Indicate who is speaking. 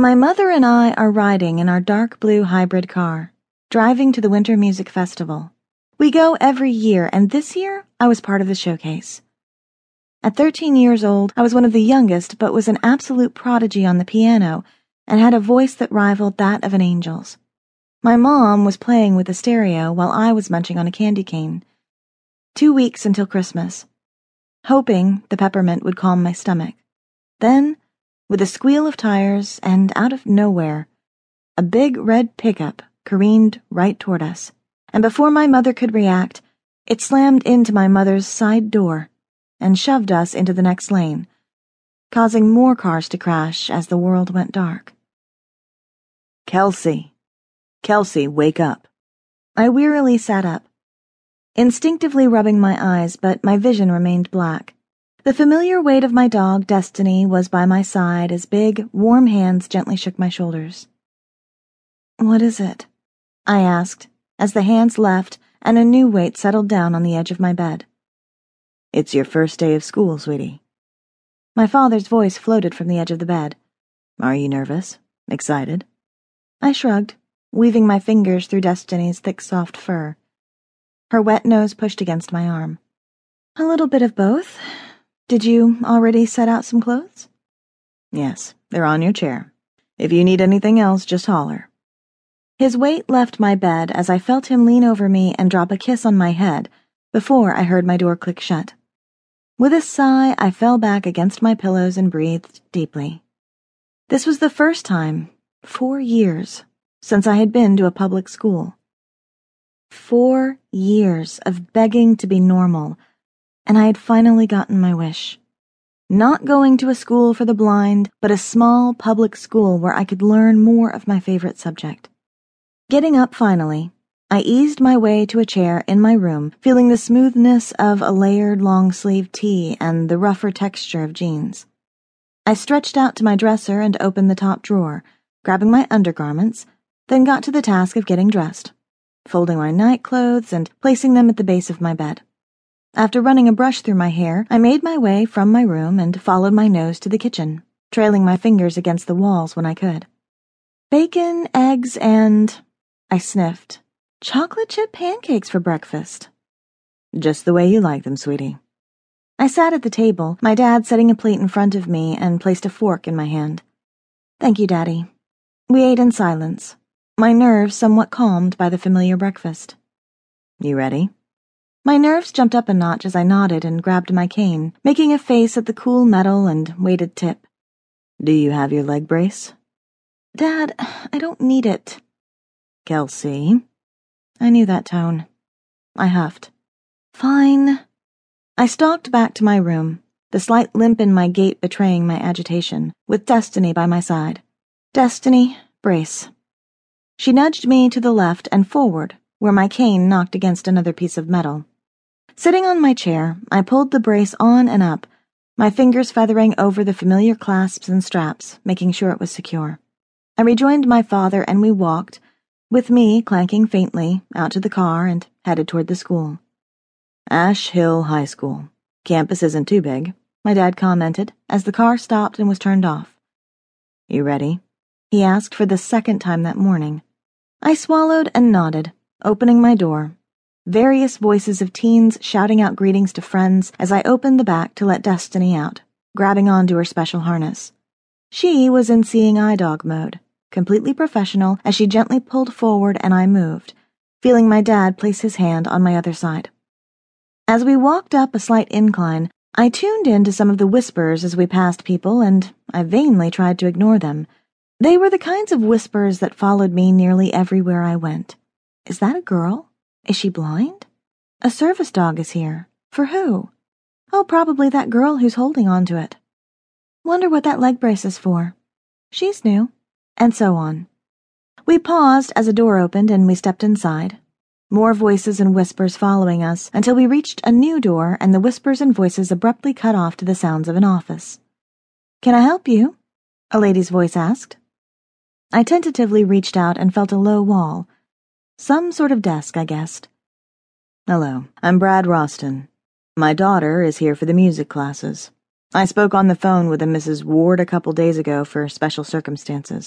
Speaker 1: My mother and I are riding in our dark blue hybrid car, driving to the Winter Music Festival. We go every year, and this year I was part of the showcase. At 13 years old, I was one of the youngest, but was an absolute prodigy on the piano and had a voice that rivaled that of an angel's. My mom was playing with a stereo while I was munching on a candy cane. Two weeks until Christmas. Hoping the peppermint would calm my stomach. Then, with a squeal of tires and out of nowhere, a big red pickup careened right toward us, and before my mother could react, it slammed into my mother's side door and shoved us into the next lane, causing more cars to crash as the world went dark.
Speaker 2: Kelsey. Kelsey, wake up.
Speaker 1: I wearily sat up, instinctively rubbing my eyes, but my vision remained black. The familiar weight of my dog, Destiny, was by my side as big, warm hands gently shook my shoulders. What is it? I asked, as the hands left and a new weight settled down on the edge of my bed.
Speaker 2: It's your first day of school, sweetie.
Speaker 1: My father's voice floated from the edge of the bed.
Speaker 2: Are you nervous? Excited?
Speaker 1: I shrugged, weaving my fingers through Destiny's thick, soft fur. Her wet nose pushed against my arm. A little bit of both. Did you already set out some clothes?
Speaker 2: Yes, they're on your chair. If you need anything else, just holler.
Speaker 1: His weight left my bed as I felt him lean over me and drop a kiss on my head before I heard my door click shut. With a sigh, I fell back against my pillows and breathed deeply. This was the first time, four years, since I had been to a public school. Four years of begging to be normal, and I had finally gotten my wish. Not going to a school for the blind, but a small public school where I could learn more of my favorite subject. Getting up finally, I eased my way to a chair in my room, feeling the smoothness of a layered long sleeved tee and the rougher texture of jeans. I stretched out to my dresser and opened the top drawer, grabbing my undergarments, then got to the task of getting dressed, folding my night clothes and placing them at the base of my bed. After running a brush through my hair, I made my way from my room and followed my nose to the kitchen, trailing my fingers against the walls when I could. Bacon, eggs, and I sniffed. Chocolate chip pancakes for breakfast.
Speaker 2: Just the way you like them, sweetie.
Speaker 1: I sat at the table, my dad setting a plate in front of me and placed a fork in my hand. Thank you, Daddy. We ate in silence, my nerves somewhat calmed by the familiar breakfast.
Speaker 2: You ready?
Speaker 1: My nerves jumped up a notch as I nodded and grabbed my cane, making a face at the cool metal and weighted tip.
Speaker 2: Do you have your leg brace?
Speaker 1: Dad, I don't need it.
Speaker 2: Kelsey.
Speaker 1: I knew that tone. I huffed. Fine. I stalked back to my room, the slight limp in my gait betraying my agitation, with Destiny by my side. Destiny, brace. She nudged me to the left and forward, where my cane knocked against another piece of metal. Sitting on my chair, I pulled the brace on and up, my fingers feathering over the familiar clasps and straps, making sure it was secure. I rejoined my father and we walked, with me clanking faintly, out to the car and headed toward the school.
Speaker 2: Ash Hill High School. Campus isn't too big,
Speaker 1: my dad commented as the car stopped and was turned off.
Speaker 2: You ready?
Speaker 1: He asked for the second time that morning. I swallowed and nodded, opening my door. Various voices of teens shouting out greetings to friends as I opened the back to let Destiny out, grabbing onto her special harness. She was in seeing eye dog mode completely professional, as she gently pulled forward and I moved, feeling my dad place his hand on my other side. As we walked up a slight incline, I tuned in to some of the whispers as we passed people, and I vainly tried to ignore them. They were the kinds of whispers that followed me nearly everywhere I went. Is that a girl? Is she blind? A service dog is here. For who? Oh, probably that girl who's holding on to it. Wonder what that leg brace is for. She's new and so on. We paused as a door opened and we stepped inside. More voices and whispers following us until we reached a new door and the whispers and voices abruptly cut off to the sounds of an office. Can I help you? A lady's voice asked. I tentatively reached out and felt a low wall. Some sort of desk, I guessed.
Speaker 2: Hello, I'm Brad Roston. My daughter is here for the music classes. I spoke on the phone with a Mrs. Ward a couple days ago for special circumstances.